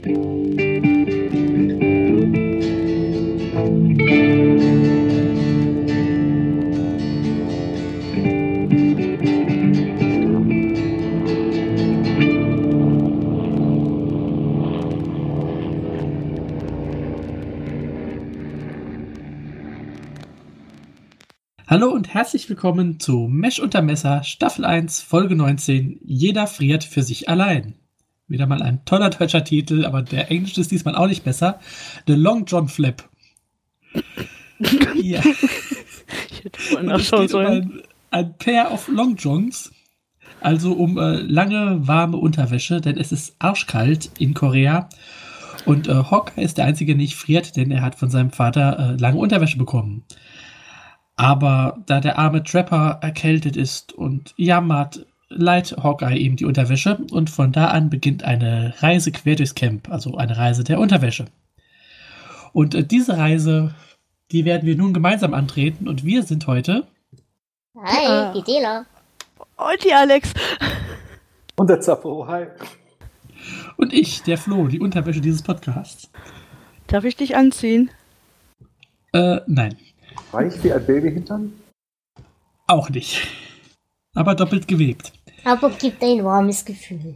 Hallo und herzlich willkommen zu Mesh unter Messer, Staffel 1, Folge 19. Jeder friert für sich allein. Wieder mal ein toller deutscher Titel, aber der Englisch ist diesmal auch nicht besser. The Long John Flip. ja. Ich hätte vorhin nachschauen sollen. Um ein, ein Pair of Long Johns. Also um äh, lange, warme Unterwäsche, denn es ist arschkalt in Korea. Und äh, Hawkeye ist der Einzige, der nicht friert, denn er hat von seinem Vater äh, lange Unterwäsche bekommen. Aber da der arme Trapper erkältet ist und jammert, leiht Hawkeye ihm die Unterwäsche und von da an beginnt eine Reise quer durchs Camp, also eine Reise der Unterwäsche. Und äh, diese Reise, die werden wir nun gemeinsam antreten und wir sind heute. Hi, die Dela. Und die Alex. Und der Zappo, hi. Und ich, der Flo, die Unterwäsche dieses Podcasts. Darf ich dich anziehen? Äh, nein. Weich wie ein Babyhintern? Auch nicht. Aber doppelt gewebt. Aber gibt ein warmes Gefühl.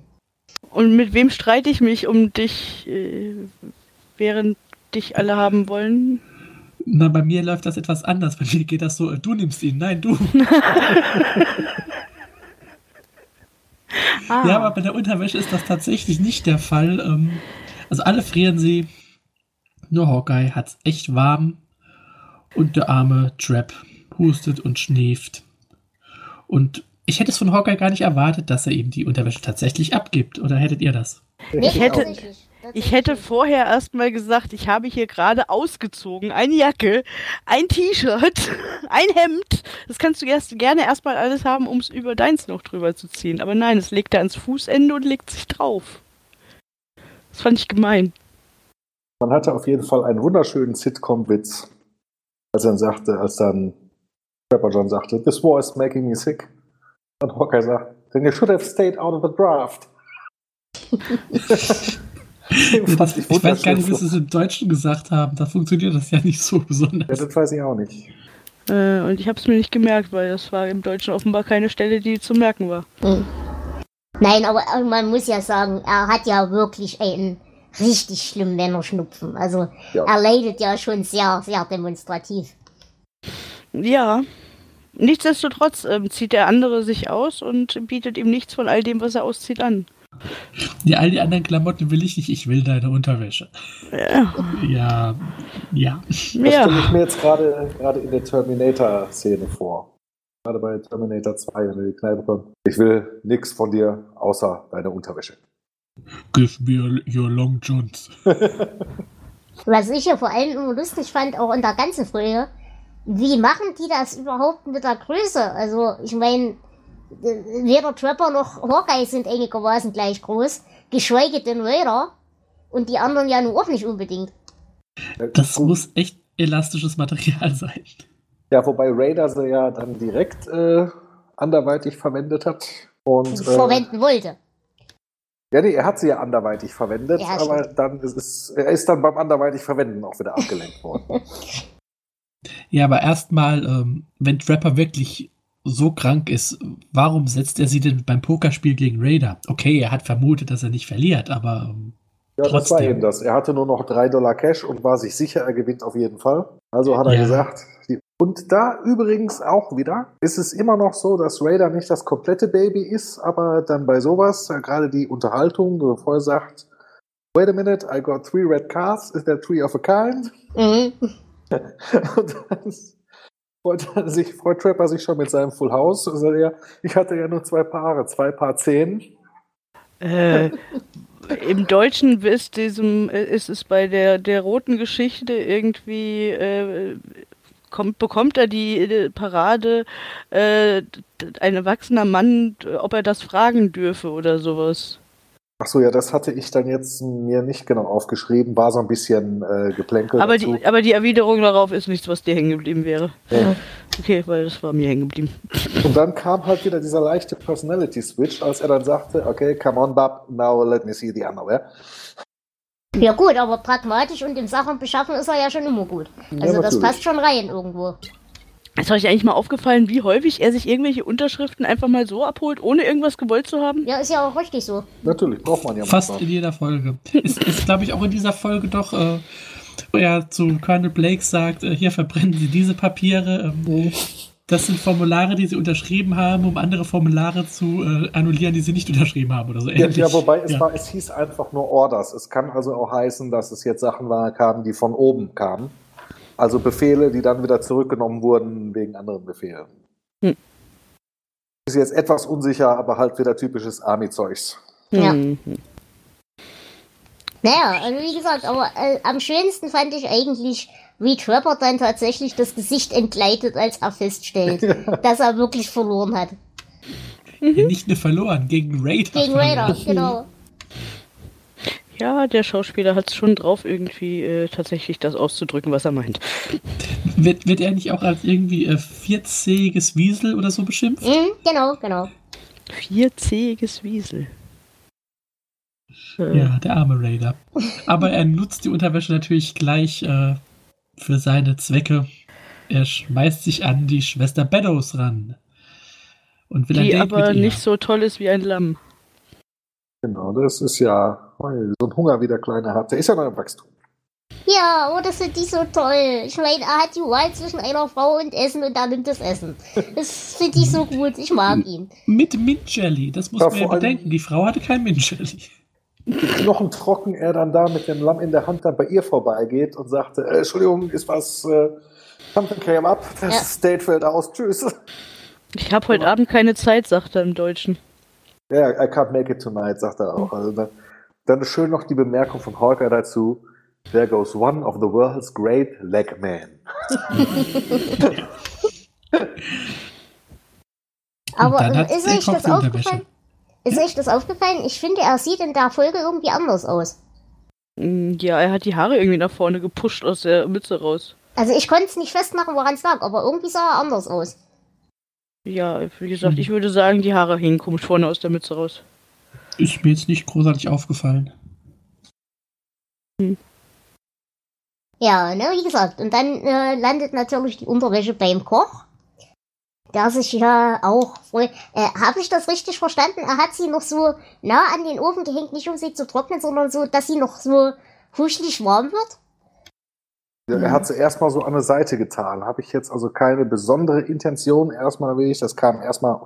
Und mit wem streite ich mich um dich, äh, während dich alle haben wollen? Na, bei mir läuft das etwas anders. Bei mir geht das so, du nimmst ihn, nein, du. ah. Ja, aber bei der Unterwäsche ist das tatsächlich nicht der Fall. Ähm, also alle frieren sie. Nur Hawkeye hat es echt warm. Und der arme Trap hustet und schnieft. Und ich hätte es von Hawkeye gar nicht erwartet, dass er ihm die Unterwäsche tatsächlich abgibt. Oder hättet ihr das? Ich hätte, ich hätte vorher erstmal gesagt, ich habe hier gerade ausgezogen eine Jacke, ein T-Shirt, ein Hemd. Das kannst du erst gerne erstmal alles haben, um es über deins noch drüber zu ziehen. Aber nein, es legt er ans Fußende und legt sich drauf. Das fand ich gemein. Man hatte auf jeden Fall einen wunderschönen Sitcom-Witz als er dann sagte, als dann Pepper John sagte, this war is making me sick. Und Hawkeye sagt, then you should have stayed out of the draft. das, ich, ich weiß gar nicht, wie sie es im Deutschen gesagt haben. Da funktioniert das ja nicht so besonders. Ja, das weiß ich auch nicht. Äh, und ich habe es mir nicht gemerkt, weil das war im Deutschen offenbar keine Stelle, die zu merken war. Mhm. Nein, aber man muss ja sagen, er hat ja wirklich einen richtig schlimm, wenn er schnupfen. Also ja. er leidet ja schon sehr, sehr demonstrativ. Ja. Nichtsdestotrotz ähm, zieht der andere sich aus und bietet ihm nichts von all dem, was er auszieht, an. Ja, all die anderen Klamotten will ich nicht, ich will deine Unterwäsche. Ja. Ja. Ja. Das stelle ich mir jetzt gerade in der Terminator-Szene vor. Gerade bei Terminator 2, wenn er die Kneipe kommt. Ich will nichts von dir, außer deine Unterwäsche. Give me your long johns. Was ich ja vor allem immer lustig fand, auch in der ganzen Folge, wie machen die das überhaupt mit der Größe? Also, ich meine, weder Trapper noch Hawkeye sind einigermaßen gleich groß, geschweige denn Raider. Und die anderen ja nur auch nicht unbedingt. Das muss echt elastisches Material sein. Ja, wobei Raider sie ja dann direkt äh, anderweitig verwendet hat. Und, äh, verwenden wollte. Ja, nee, er hat sie ja anderweitig verwendet, ja, aber dann ist es, er ist dann beim anderweitig Verwenden auch wieder abgelenkt worden. Ja, aber erstmal, ähm, wenn Trapper wirklich so krank ist, warum setzt er sie denn beim Pokerspiel gegen Raider? Okay, er hat vermutet, dass er nicht verliert, aber. Ähm, ja, trotzdem. das war eben das. Er hatte nur noch drei Dollar Cash und war sich sicher, er gewinnt auf jeden Fall. Also hat er ja. gesagt, die und da übrigens auch wieder ist es immer noch so, dass Raider nicht das komplette Baby ist, aber dann bei sowas, gerade die Unterhaltung, wo er sagt, wait a minute, I got three red cars, is there three of a kind? Mhm. und dann freut, sich, freut Trapper sich schon mit seinem Full House. Sagt er, ich hatte ja nur zwei Paare, zwei Paar Zehn. Äh, Im Deutschen ist, diesem, ist es bei der, der roten Geschichte irgendwie äh, kommt, bekommt er die Parade, äh, ein erwachsener Mann, ob er das fragen dürfe oder sowas. Ach so, ja, das hatte ich dann jetzt mir nicht genau aufgeschrieben, war so ein bisschen äh, geplänkelt. Aber die, aber die Erwiderung darauf ist nichts, was dir hängen geblieben wäre. Ja. Okay, weil das war mir hängen geblieben. Und dann kam halt wieder dieser leichte Personality-Switch, als er dann sagte, okay, come on, Bub, now let me see the underwear. Ja gut, aber pragmatisch und im Sachen beschaffen ist er ja schon immer gut. Also ja, das passt schon rein irgendwo. Ist euch eigentlich mal aufgefallen, wie häufig er sich irgendwelche Unterschriften einfach mal so abholt, ohne irgendwas gewollt zu haben? Ja, ist ja auch richtig so. Natürlich, braucht man ja Fast in jeder Folge. ist, ist glaube ich, auch in dieser Folge doch, äh, wo er zu Colonel Blake sagt, äh, hier verbrennen Sie diese Papiere. Ähm, das sind Formulare, die Sie unterschrieben haben, um andere Formulare zu äh, annullieren, die Sie nicht unterschrieben haben oder so. Ja, ja, wobei es, ja. War, es hieß einfach nur Orders. Es kann also auch heißen, dass es jetzt Sachen war, kamen, die von oben kamen. Also Befehle, die dann wieder zurückgenommen wurden wegen anderen Befehlen. Hm. Ist jetzt etwas unsicher, aber halt wieder typisches Army-Zeugs. Ja. Mhm. Naja, also wie gesagt, aber äh, am schönsten fand ich eigentlich, wie Trevor dann tatsächlich das Gesicht entgleitet, als er feststellt, dass er wirklich verloren hat. Ja, nicht nur verloren, gegen Raider. Gegen Raider, genau. Ja, der Schauspieler hat es schon drauf, irgendwie äh, tatsächlich das auszudrücken, was er meint. Wird, wird er nicht auch als irgendwie äh, vierzähiges Wiesel oder so beschimpft? Mhm, genau, genau. Vierzähiges Wiesel. Äh. Ja, der arme Raider. Aber er nutzt die Unterwäsche natürlich gleich äh, für seine Zwecke. Er schmeißt sich an die Schwester Beddoes ran. Und will die aber nicht so toll ist wie ein Lamm. Genau, das ist ja so ein Hunger wie der Kleine hat. Der ist ja noch im Wachstum. Ja, oh, das finde ich so toll. Ich meine, er hat die Wahl zwischen einer Frau und Essen und er nimmt das Essen. Das finde ich so gut. Ich mag ihn. Mit Mint-Jelly, das muss man ja bedenken. Die Frau hatte kein Mint-Jelly. Knochentrocken er dann da mit dem Lamm in der Hand dann bei ihr vorbeigeht und sagte, äh, Entschuldigung, ist was, äh, something came up, das ja. State fällt aus, tschüss. Ich habe heute Abend keine Zeit, sagt er im Deutschen. Ja, I can't make it tonight, sagt er auch. Also dann, dann schön noch die Bemerkung von Hawker dazu. There goes one of the world's great leg men. Aber ist euch das aufgefallen? Ist euch das aufgefallen? Ich finde, er sieht in der Folge irgendwie anders aus. Mm, ja, er hat die Haare irgendwie nach vorne gepusht aus der Mütze raus. Also ich konnte es nicht festmachen, woran es lag, aber irgendwie sah er anders aus. Ja, wie gesagt, ich würde sagen, die Haare hingen komisch vorne aus der Mütze raus. Ist mir jetzt nicht großartig aufgefallen. Hm. Ja, ne, wie gesagt, und dann äh, landet natürlich die Unterwäsche beim Koch, der sich ja auch wohl, äh, habe ich das richtig verstanden? Er hat sie noch so nah an den Ofen gehängt, nicht um sie zu trocknen, sondern so, dass sie noch so kuschelig warm wird? Er hat sie erstmal so an der Seite getan. Habe ich jetzt also keine besondere Intention. Erstmal will ich, das kam erstmal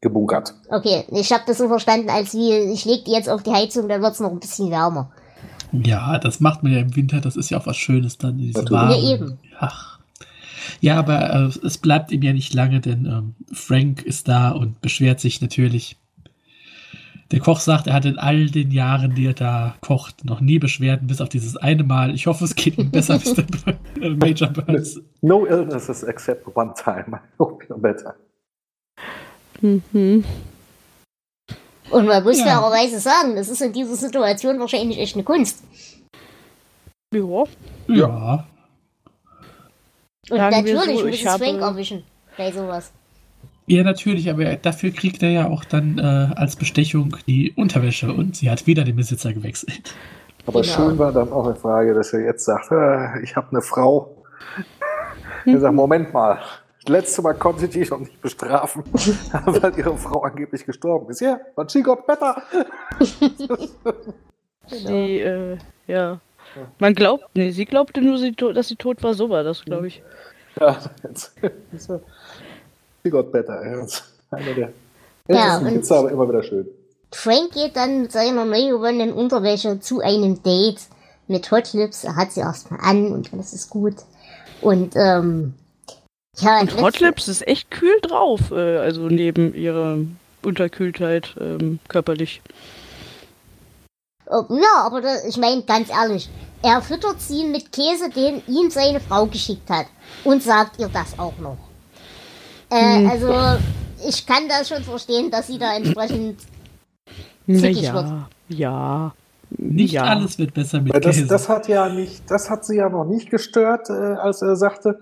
gebunkert. Okay, ich habe das so verstanden, als wie ich leg die jetzt auf die Heizung, dann wird es noch ein bisschen wärmer. Ja, das macht man ja im Winter, das ist ja auch was Schönes dann. Diese ja, eben. Ach. Ja, aber äh, es bleibt ihm ja nicht lange, denn ähm, Frank ist da und beschwert sich natürlich. Der Koch sagt, er hat in all den Jahren, die er da kocht, noch nie Beschwerden, bis auf dieses eine Mal. Ich hoffe, es geht ihm besser als der Major Burns. No illnesses except one time. I hope you're better. Mhm. Und man muss ja. fairerweise sagen, das ist in dieser Situation wahrscheinlich echt eine Kunst. Ja. Ja. Und Sagen natürlich so, muss es Frank erwischen bei sowas. Ja, natürlich, aber dafür kriegt er ja auch dann äh, als Bestechung die Unterwäsche und sie hat wieder den Besitzer gewechselt. Aber genau. schön war dann auch eine Frage, dass er jetzt sagt, äh, ich habe eine Frau. Er sagt, Moment mal, das letzte Mal konnte ich dich noch nicht bestrafen, weil ihre Frau angeblich gestorben ist. Ja, but she got better. sie, äh, ja. Man glaubt, nee, sie glaubte nur, dass sie tot war, so war das, glaube ich. Ja, jetzt. She got better. Einer der ja, Witze, aber immer wieder schön. Frank geht dann mit seiner neu gewonnenen Unterwäsche zu einem Date mit Hot Lips. Er hat sie erstmal an und alles ist gut. Und, ähm, ja. Und Hot Lips ist echt kühl drauf, äh, also neben ihrer Unterkühltheit ähm, körperlich. Ja, aber das, ich meine, ganz ehrlich, er füttert sie mit Käse, den ihm seine Frau geschickt hat. Und sagt ihr das auch noch. Äh, hm. Also, ich kann das schon verstehen, dass sie da entsprechend zickig ja, wird. Ja. Nicht ja. alles wird besser mit das, Käse. Das hat ja nicht, das hat sie ja noch nicht gestört, äh, als er sagte,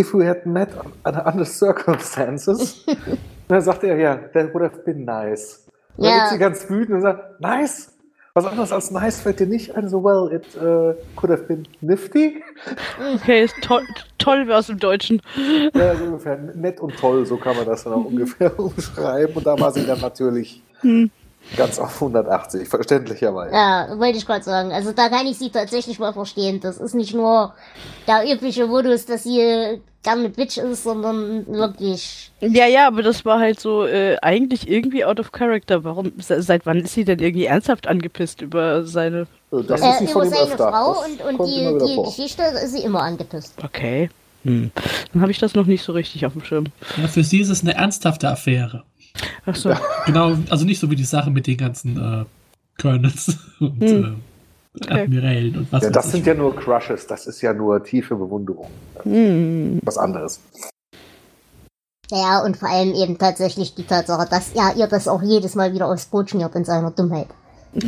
if we had met under other circumstances. dann sagte er, ja, that would have been nice. Dann ja. wird sie ganz wütend und sagt, nice? Was anderes als nice fällt dir nicht ein, so well, it uh, could have been nifty? Okay, ist to toll wäre es im Deutschen. Ja, so ungefähr nett und toll, so kann man das dann auch ungefähr umschreiben. Und da war sie dann natürlich hm. Ganz auf 180, verständlicherweise. Ja, wollte ich gerade sagen. Also da kann ich sie tatsächlich mal verstehen. Das ist nicht nur der übliche Modus, dass sie gerne Bitch ist, sondern wirklich. Ja, ja, aber das war halt so äh, eigentlich irgendwie out of character. Warum? Seit wann ist sie denn irgendwie ernsthaft angepisst über seine äh, das äh, ist über seine öfter. Frau das und, und die, die Geschichte ist sie immer angepisst. Okay. Hm. Dann habe ich das noch nicht so richtig auf dem Schirm. Ja, für sie ist es eine ernsthafte Affäre. Ach so. Genau, also nicht so wie die Sache mit den ganzen äh, Colonels und hm. äh, okay. Admirälen und was Ja, das sind ja nur Crushes, das ist ja nur tiefe Bewunderung. Hm. Was anderes. Ja, und vor allem eben tatsächlich die Tatsache, dass er ihr das auch jedes Mal wieder aufs Brot schmiert in seiner Dummheit.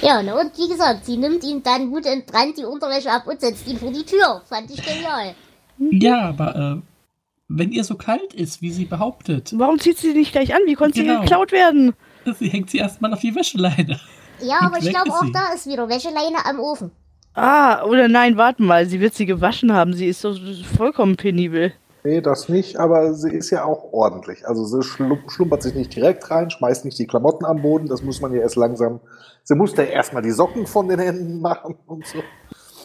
ja, ne, und wie gesagt, sie nimmt ihm dann wutentbrannt die Unterwäsche ab und setzt ihn vor die Tür. Fand ich genial. Ja, aber äh, wenn ihr so kalt ist, wie sie behauptet. Warum zieht sie nicht gleich an? Wie konnte genau. sie geklaut werden? Sie hängt sie erstmal auf die Wäscheleine. Ja, aber ich glaube auch da ist wieder Wäscheleine am Ofen. Ah, oder nein, warte mal, sie wird sie gewaschen haben. Sie ist so vollkommen penibel. Nee, das nicht, aber sie ist ja auch ordentlich. Also sie schlumpert sich nicht direkt rein, schmeißt nicht die Klamotten am Boden, das muss man ja erst langsam. Sie musste ja erstmal die Socken von den Händen machen und so.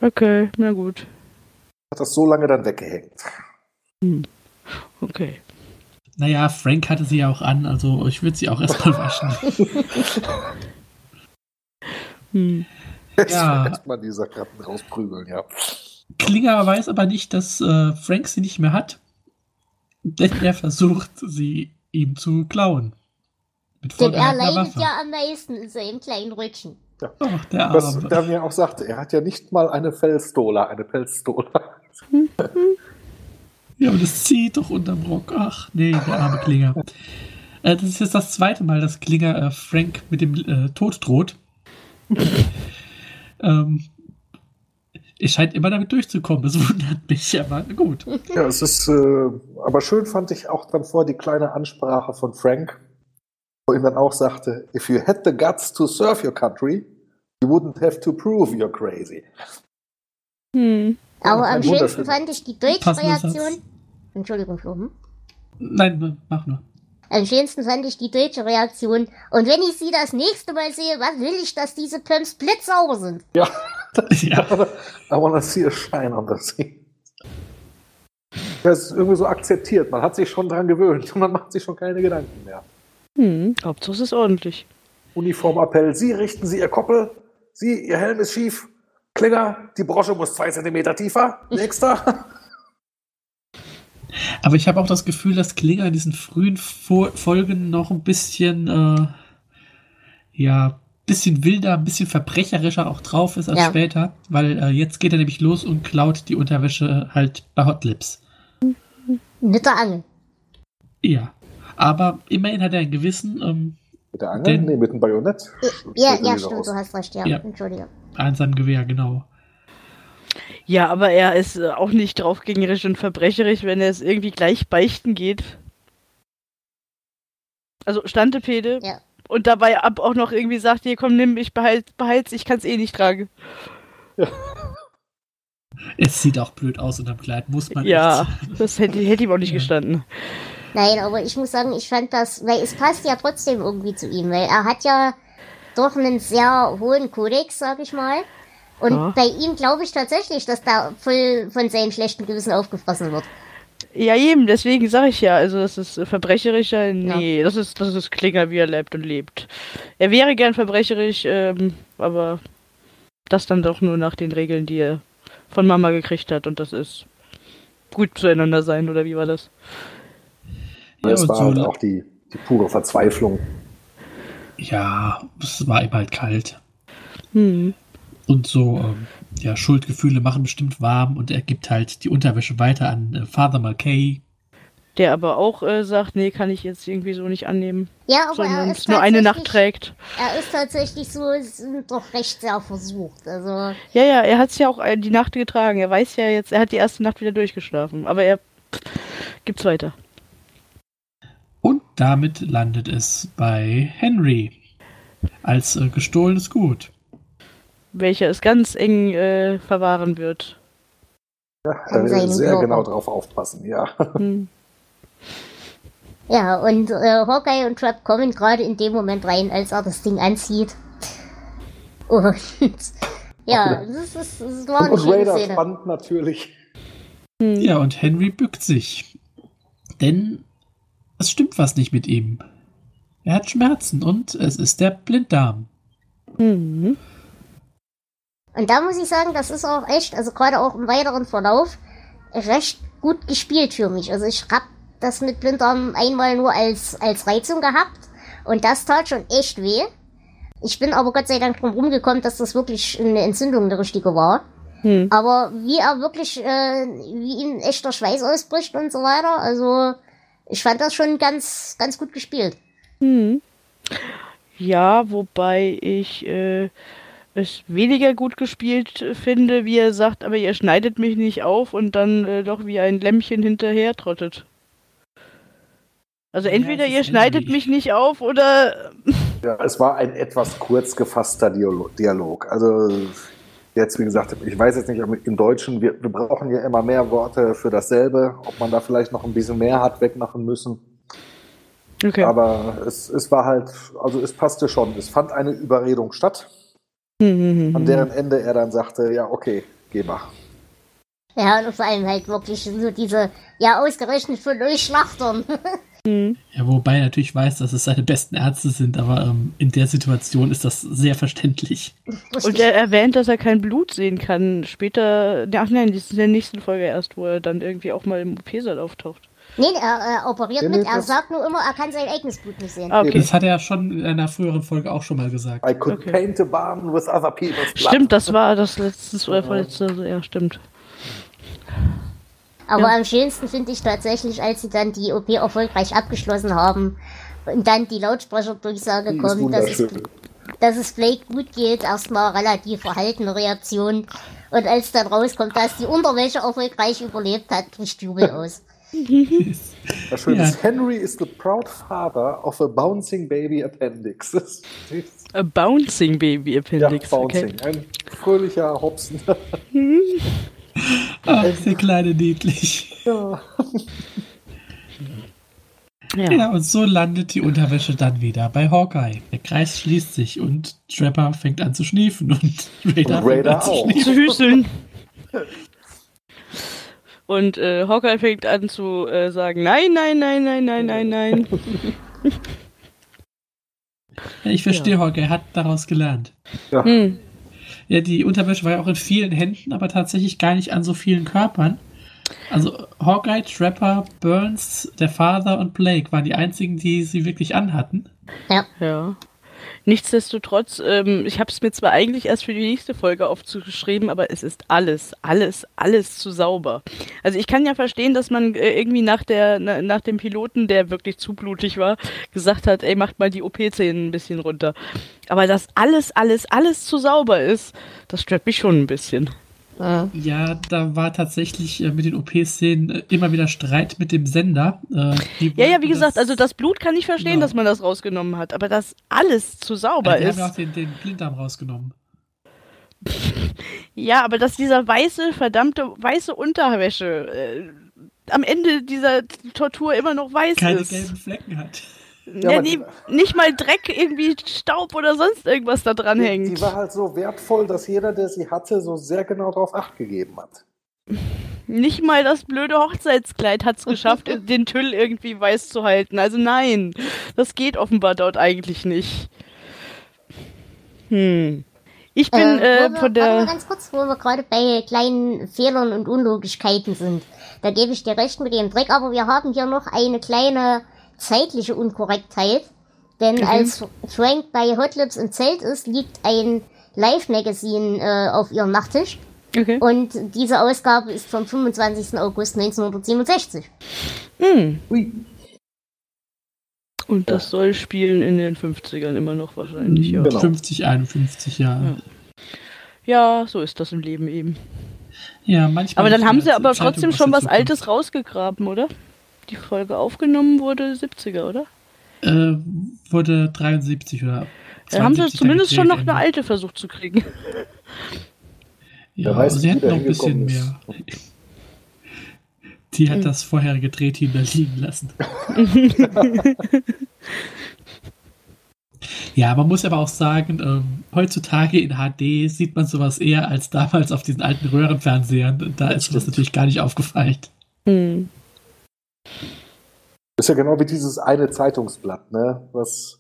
Okay, na gut. Hat das so lange dann weggehängt. Hm. Okay. Naja, Frank hatte sie ja auch an, also ich würde sie auch erstmal waschen. hm. Ja. Erstmal die Sakratten rausprügeln, ja. Klinger weiß aber nicht, dass äh, Frank sie nicht mehr hat, denn er versucht, sie ihm zu klauen. Denn er leidet ja am meisten in seinem kleinen Rücken. Ja. Ach, der Was der mir auch sagte, er hat ja nicht mal eine Fellstola, eine Pelzstola. Ja, aber das zieht doch unterm Rock. Ach, nee, der arme Klinger. äh, das ist jetzt das zweite Mal, dass Klinger äh, Frank mit dem äh, Tod droht. ähm, er scheint immer damit durchzukommen. Das wundert mich, aber gut. Ja, es ist, äh, aber schön fand ich auch dann vor die kleine Ansprache von Frank, wo ihm dann auch sagte, if you had the guts to serve your country, you wouldn't have to prove you're crazy. Hm. Aber am schönsten fand ich die deutsche Reaktion. Entschuldigung, Flo. Hm? Nein, mach nur. Am schönsten fand ich die deutsche Reaktion. Und wenn ich sie das nächste Mal sehe, was will ich, dass diese Pumps blitzsauber sind? Ja, ja. I wanna see a shine on the sea. Das ist irgendwie so akzeptiert. Man hat sich schon dran gewöhnt und man macht sich schon keine Gedanken mehr. Hm, Hauptsache es ist ordentlich. Uniformappell. Sie richten Sie Ihr Koppel. Sie, Ihr Helm ist schief. Klinger, die Brosche muss zwei Zentimeter tiefer. Nächster. Aber ich habe auch das Gefühl, dass Klinger in diesen frühen Fo Folgen noch ein bisschen, äh, ja, bisschen wilder, ein bisschen verbrecherischer auch drauf ist als ja. später, weil äh, jetzt geht er nämlich los und klaut die Unterwäsche halt bei Hot Lips. Mit der Angel. Ja, aber immerhin hat er ein Gewissen. Ähm, mit der Angel? Nee, mit dem Bajonett. Ja, ja, stimmt, raus. du hast recht, ja. ja. Entschuldige. An seinem Gewehr, genau. Ja, aber er ist äh, auch nicht draufgängerisch und verbrecherisch, wenn er es irgendwie gleich beichten geht. Also Standepede. Ja. Und dabei ab auch noch irgendwie sagt, hier komm, nimm, ich behalt, behalt's, ich kann's eh nicht tragen. Ja. Es sieht auch blöd aus unterm Kleid, muss man Ja, das hätte, hätte ihm auch nicht ja. gestanden. Nein, aber ich muss sagen, ich fand das, weil es passt ja trotzdem irgendwie zu ihm, weil er hat ja doch einen sehr hohen Kodex, sag ich mal. Und ja. bei ihm glaube ich tatsächlich, dass da voll von seinem schlechten Gewissen aufgefressen wird. Ja, eben, deswegen sage ich ja, also das ist verbrecherischer, nee, ja. das ist das ist Klinger, wie er lebt und lebt. Er wäre gern verbrecherisch, ähm, aber das dann doch nur nach den Regeln, die er von Mama gekriegt hat und das ist gut zueinander sein, oder wie war das? Ja, das war so halt auch die, die pure Verzweiflung. Ja, es war ihm halt kalt. Hm. Und so, ähm, ja, Schuldgefühle machen bestimmt warm und er gibt halt die Unterwäsche weiter an äh, Father Mulcahy. Der aber auch äh, sagt, nee, kann ich jetzt irgendwie so nicht annehmen. Ja, aber er ist nur eine Nacht trägt. Er ist tatsächlich so, doch recht sehr versucht. Also ja, ja, er hat es ja auch äh, die Nacht getragen. Er weiß ja jetzt, er hat die erste Nacht wieder durchgeschlafen. Aber er gibt's weiter. Und damit landet es bei Henry. als äh, gestohlenes Gut. Welcher es ganz eng äh, verwahren wird. Ja, da will sehr Körper. genau drauf aufpassen, ja. Hm. Ja, und äh, Hawkeye und Trap kommen gerade in dem Moment rein, als er das Ding anzieht. Und ja, das, ist, das war eine und Raider Szene. spannend natürlich. Hm. Ja, und Henry bückt sich. Denn es stimmt was nicht mit ihm. Er hat Schmerzen und es ist der Blinddarm. Mhm. Und da muss ich sagen, das ist auch echt, also gerade auch im weiteren Verlauf, recht gut gespielt für mich. Also ich hab das mit Blinddarm einmal nur als, als Reizung gehabt und das tat schon echt weh. Ich bin aber Gott sei Dank drum rumgekommen, dass das wirklich eine Entzündung eine richtige war. Hm. Aber wie er wirklich, äh, wie ihm echter Schweiß ausbricht und so weiter, also ich fand das schon ganz, ganz gut gespielt. Hm. Ja, wobei ich äh, es weniger gut gespielt finde, wie er sagt, aber ihr schneidet mich nicht auf und dann äh, doch wie ein Lämmchen hinterher trottet. Also entweder ja, ihr schneidet mich nicht auf oder. Ja, es war ein etwas kurz gefasster Dialog. Also jetzt, wie gesagt, ich weiß jetzt nicht, im Deutschen, wir, wir brauchen ja immer mehr Worte für dasselbe, ob man da vielleicht noch ein bisschen mehr hat wegmachen müssen. Okay. Aber es, es war halt, also es passte schon. Es fand eine Überredung statt, mhm. an deren Ende er dann sagte, ja, okay, geh mal. Ja, und vor allem halt wirklich so diese, ja, ausgerechnet für Durchschlachtern. Mhm. Ja, wobei er natürlich weiß, dass es seine besten Ärzte sind, aber ähm, in der Situation ist das sehr verständlich. Und er erwähnt, dass er kein Blut sehen kann. Später, ach nein, das ist in der nächsten Folge erst, wo er dann irgendwie auch mal im OP-Saal auftaucht. Nee, er, er operiert mit. Er sagt nur immer, er kann sein eigenes Blut nicht sehen. Okay. Das hat er schon in einer früheren Folge auch schon mal gesagt. I could okay. paint a barn with other people's blood. Stimmt, das war das letzte oder vorletzte. Ja, stimmt. Aber ja. am schönsten finde ich tatsächlich, als sie dann die OP erfolgreich abgeschlossen haben und dann die Lautsprecherdurchsage kommt, dass es, dass es Blake gut geht. Erstmal relativ verhaltene Reaktion. Und als dann rauskommt, dass die Unterwäsche erfolgreich überlebt hat, bricht Jubel aus. Das Schöne ja. ist, Henry is the proud father of a bouncing baby appendix. A bouncing baby appendix. Ja, bouncing. Okay. Ein fröhlicher Hopsen. Ach, der kleine niedlich. Ja. Ja. ja, und so landet die Unterwäsche dann wieder bei Hawkeye. Der Kreis schließt sich und Trapper fängt an zu schniefen und Raider, und Raider fängt an zu, zu hüsteln. Und äh, Hawkeye fängt an zu äh, sagen, nein, nein, nein, nein, nein, nein, nein. ja, ich verstehe ja. Hawkeye, hat daraus gelernt. Ja. Hm. Ja, die Unterwäsche war ja auch in vielen Händen, aber tatsächlich gar nicht an so vielen Körpern. Also Hawkeye, Trapper, Burns, der Father und Blake waren die einzigen, die sie wirklich anhatten. Ja. Ja. Nichtsdestotrotz, ähm, ich habe es mir zwar eigentlich erst für die nächste Folge aufgeschrieben, aber es ist alles, alles, alles zu sauber. Also ich kann ja verstehen, dass man äh, irgendwie nach der, na, nach dem Piloten, der wirklich zu blutig war, gesagt hat, ey, macht mal die OP-Szenen ein bisschen runter. Aber dass alles, alles, alles zu sauber ist, das stört mich schon ein bisschen. Ja, da war tatsächlich äh, mit den OP-Szenen äh, immer wieder Streit mit dem Sender. Äh, ja, ja, wie gesagt, also das Blut kann ich verstehen, genau. dass man das rausgenommen hat, aber dass alles zu sauber ja, die ist. Die haben auch den, den Blinddarm rausgenommen. ja, aber dass dieser weiße, verdammte, weiße Unterwäsche äh, am Ende dieser Tortur immer noch weiß Keine ist. Keine gelben Flecken hat. Ja, ja nie, nicht mal Dreck, irgendwie Staub oder sonst irgendwas da dran hängt. Die war halt so wertvoll, dass jeder, der sie hatte, so sehr genau darauf Acht gegeben hat. Nicht mal das blöde Hochzeitskleid hat es geschafft, den Tüll irgendwie weiß zu halten. Also nein, das geht offenbar dort eigentlich nicht. Hm. Ich bin äh, äh, von der. ganz kurz, wo wir gerade bei kleinen Fehlern und Unlogigkeiten sind. Da gebe ich dir recht mit dem Dreck, aber wir haben hier noch eine kleine zeitliche Unkorrektheit. Denn mhm. als Frank bei Hot Lips im Zelt ist, liegt ein Live-Magazin äh, auf ihrem Nachttisch. Okay. Und diese Ausgabe ist vom 25. August 1967. Hm. Ui. Und das ja. soll spielen in den 50ern immer noch wahrscheinlich, ja. Genau. 50, 51 Jahre. Ja. ja, so ist das im Leben eben. Ja, manchmal. Aber dann haben sie aber trotzdem schon was Altes rausgegraben, oder? Die Folge aufgenommen wurde 70er, oder? Äh, wurde 73 oder. Da haben sie zumindest schon noch eine alte versucht zu kriegen. Ja, weiß, sie hätten noch ein bisschen mehr. Die hat hm. das vorherige Drehteam da liegen lassen. ja, man muss aber auch sagen, ähm, heutzutage in HD sieht man sowas eher als damals auf diesen alten Röhrenfernsehern. Da ist das natürlich gar nicht aufgefallen. Hm. Ist ja genau wie dieses eine Zeitungsblatt, ne? Was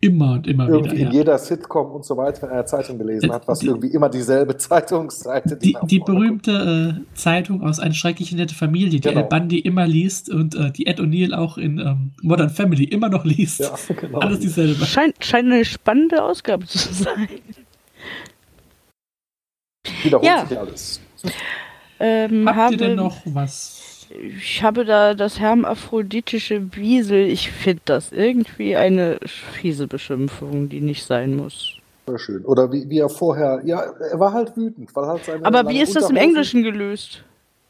immer und immer irgendwie wieder. in ja. jeder Sitcom und so weiter in der Zeitung gelesen hat, was die, irgendwie immer dieselbe Zeitungsseite. Die, die, die berühmte äh, Zeitung aus Eine schreckliche nette Familie, die genau. Al Bundy immer liest und äh, die Ed O'Neill auch in ähm, Modern Family immer noch liest. Ja, genau. Alles dieselbe. Scheint, scheint eine spannende Ausgabe zu sein. Wiederholt ja. sich alles. Ähm, Habt ihr denn noch was ich habe da das hermaphroditische Wiesel. Ich finde das irgendwie eine fiese Beschimpfung, die nicht sein muss. Sehr schön. Oder wie, wie er vorher, ja, er war halt wütend, weil halt seine. Aber wie ist das im Englischen gelöst?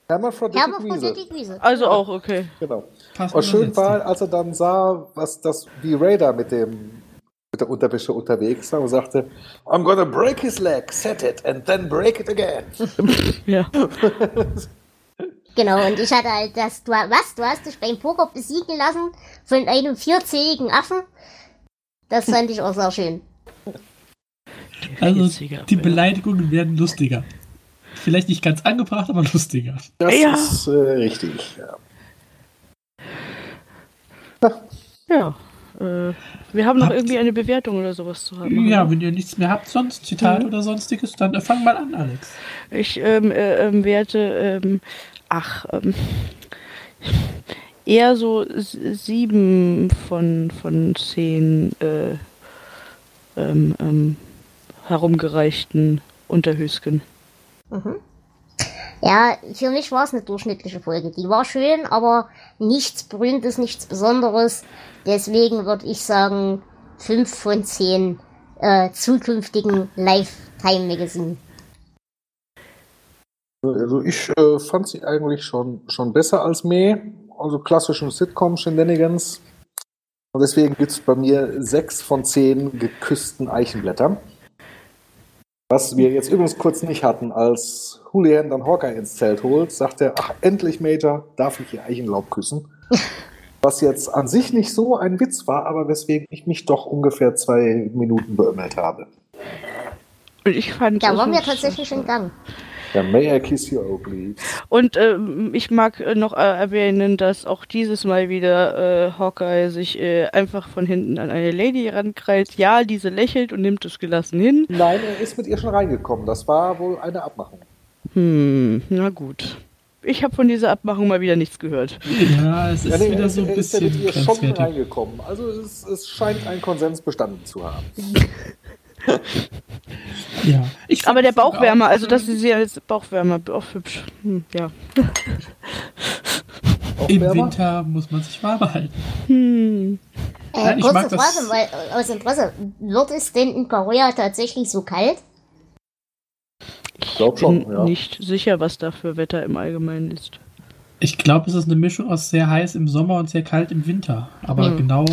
Hermaphroditic Wiesel. Also auch, okay. Genau. Was schön war, als er dann sah, was das, wie Raider mit dem mit der Unterwäsche unterwegs war und sagte, I'm gonna break his leg, set it and then break it again. ja. Genau, und ich hatte halt das, du, was, du hast dich beim Poker besiegen lassen von einem vierzähligen Affen. Das fand ich auch sehr schön. Also, die Beleidigungen werden lustiger. Vielleicht nicht ganz angebracht, aber lustiger. Das ja. ist äh, richtig, ja. Ja. Äh, wir haben noch habt, irgendwie eine Bewertung oder sowas zu haben. Ja, oder? wenn ihr nichts mehr habt, sonst Zitat mhm. oder sonstiges, dann äh, fang mal an, Alex. Ich ähm, äh, ähm, werte ähm, ach, ähm, eher so sieben von, von zehn äh, ähm, ähm, herumgereichten Unterhösken. Mhm. Ja, für mich war es eine durchschnittliche Folge. Die war schön, aber nichts Berühmtes, nichts Besonderes. Deswegen würde ich sagen, fünf von zehn äh, zukünftigen Lifetime-Magazinen. Also ich äh, fand sie eigentlich schon, schon besser als May, also klassischen Sitcom-Shenanigans. Und deswegen gibt es bei mir sechs von zehn geküssten Eichenblättern. Was wir jetzt übrigens kurz nicht hatten, als Julian dann Hawkeye ins Zelt holt, sagt er, ach endlich Major, darf ich ihr Eichenlaub küssen. Was jetzt an sich nicht so ein Witz war, aber weswegen ich mich doch ungefähr zwei Minuten beömmelt habe. Und ich fand. Da waren wir tatsächlich in Gang. Ja, may I kiss you, oh please. Und äh, ich mag äh, noch äh, erwähnen, dass auch dieses Mal wieder äh, Hawkeye sich äh, einfach von hinten an eine Lady rankreilt. Ja, diese lächelt und nimmt es gelassen hin. Nein, er ist mit ihr schon reingekommen. Das war wohl eine Abmachung. Hm, na gut. Ich habe von dieser Abmachung mal wieder nichts gehört. Ja, es ist ja, nee, wieder so ein bisschen. Ist ja mit ihr schon reingekommen. Also es, es scheint ein Konsens bestanden zu haben. ja. Aber der Bauchwärmer, also das ist ja als Bauchwärmer auch hübsch. Hm, ja. Im Winter muss man sich warm halten. Hm. Äh, kurze Frage, weil, aus Interesse, wird es denn in Korea tatsächlich so kalt? Ich glaube schon, ja. nicht sicher, was da für Wetter im Allgemeinen ist. Ich glaube, es ist eine Mischung aus sehr heiß im Sommer und sehr kalt im Winter. Aber hm. genau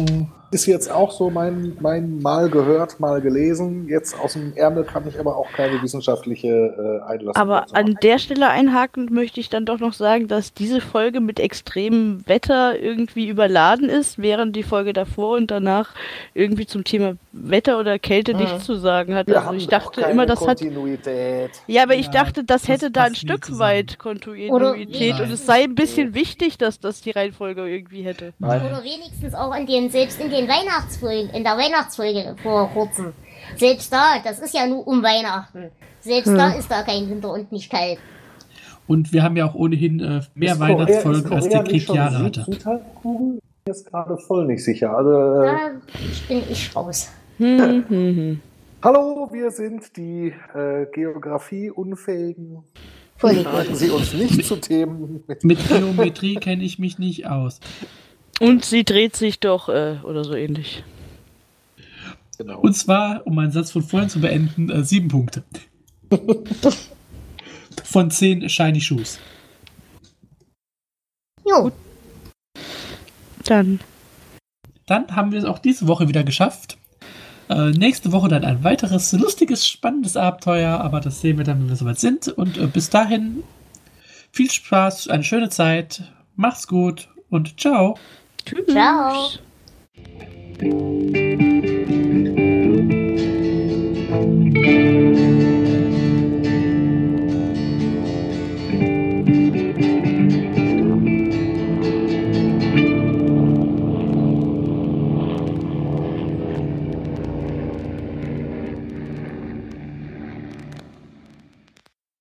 ist jetzt auch so mein, mein Mal gehört, mal gelesen. Jetzt aus dem Ärmel kann ich aber auch keine wissenschaftliche äh, Einlassung. Aber an der Stelle einhakend möchte ich dann doch noch sagen, dass diese Folge mit extremem Wetter irgendwie überladen ist, während die Folge davor und danach irgendwie zum Thema Wetter oder Kälte mhm. nichts zu sagen hat. Wir also ich dachte immer, das hat. Ja, aber ich dachte, das, das hätte da ein Stück weit Kontinuität und es sei ein bisschen wichtig, dass das die Reihenfolge irgendwie hätte. Nein. Oder wenigstens auch in den, selbst in den Weihnachtsfolgen, in der Weihnachtsfolge vor kurzem. Selbst da, das ist ja nur um Weihnachten. Selbst hm. da ist da kein Winter und nicht kalt. Und wir haben ja auch ohnehin äh, mehr ist Weihnachtsfolgen Korea, als der Krieg Jahre hatte. Südhalbkugel? ist gerade voll nicht sicher. Also, äh, da bin ich raus. Hallo, wir sind die äh, Geografie-Unfähigen. Fragen Sie uns nicht zu Themen. Mit, mit Geometrie kenne ich mich nicht aus. Und sie dreht sich doch äh, oder so ähnlich. Genau. Und zwar, um meinen Satz von vorhin zu beenden, äh, sieben Punkte. von zehn Shiny Shoes. Jo. Dann. dann haben wir es auch diese Woche wieder geschafft. Äh, nächste Woche dann ein weiteres lustiges, spannendes Abenteuer, aber das sehen wir dann, wenn wir soweit sind. Und äh, bis dahin viel Spaß, eine schöne Zeit, macht's gut und ciao. Tschüss. Ciao. ciao.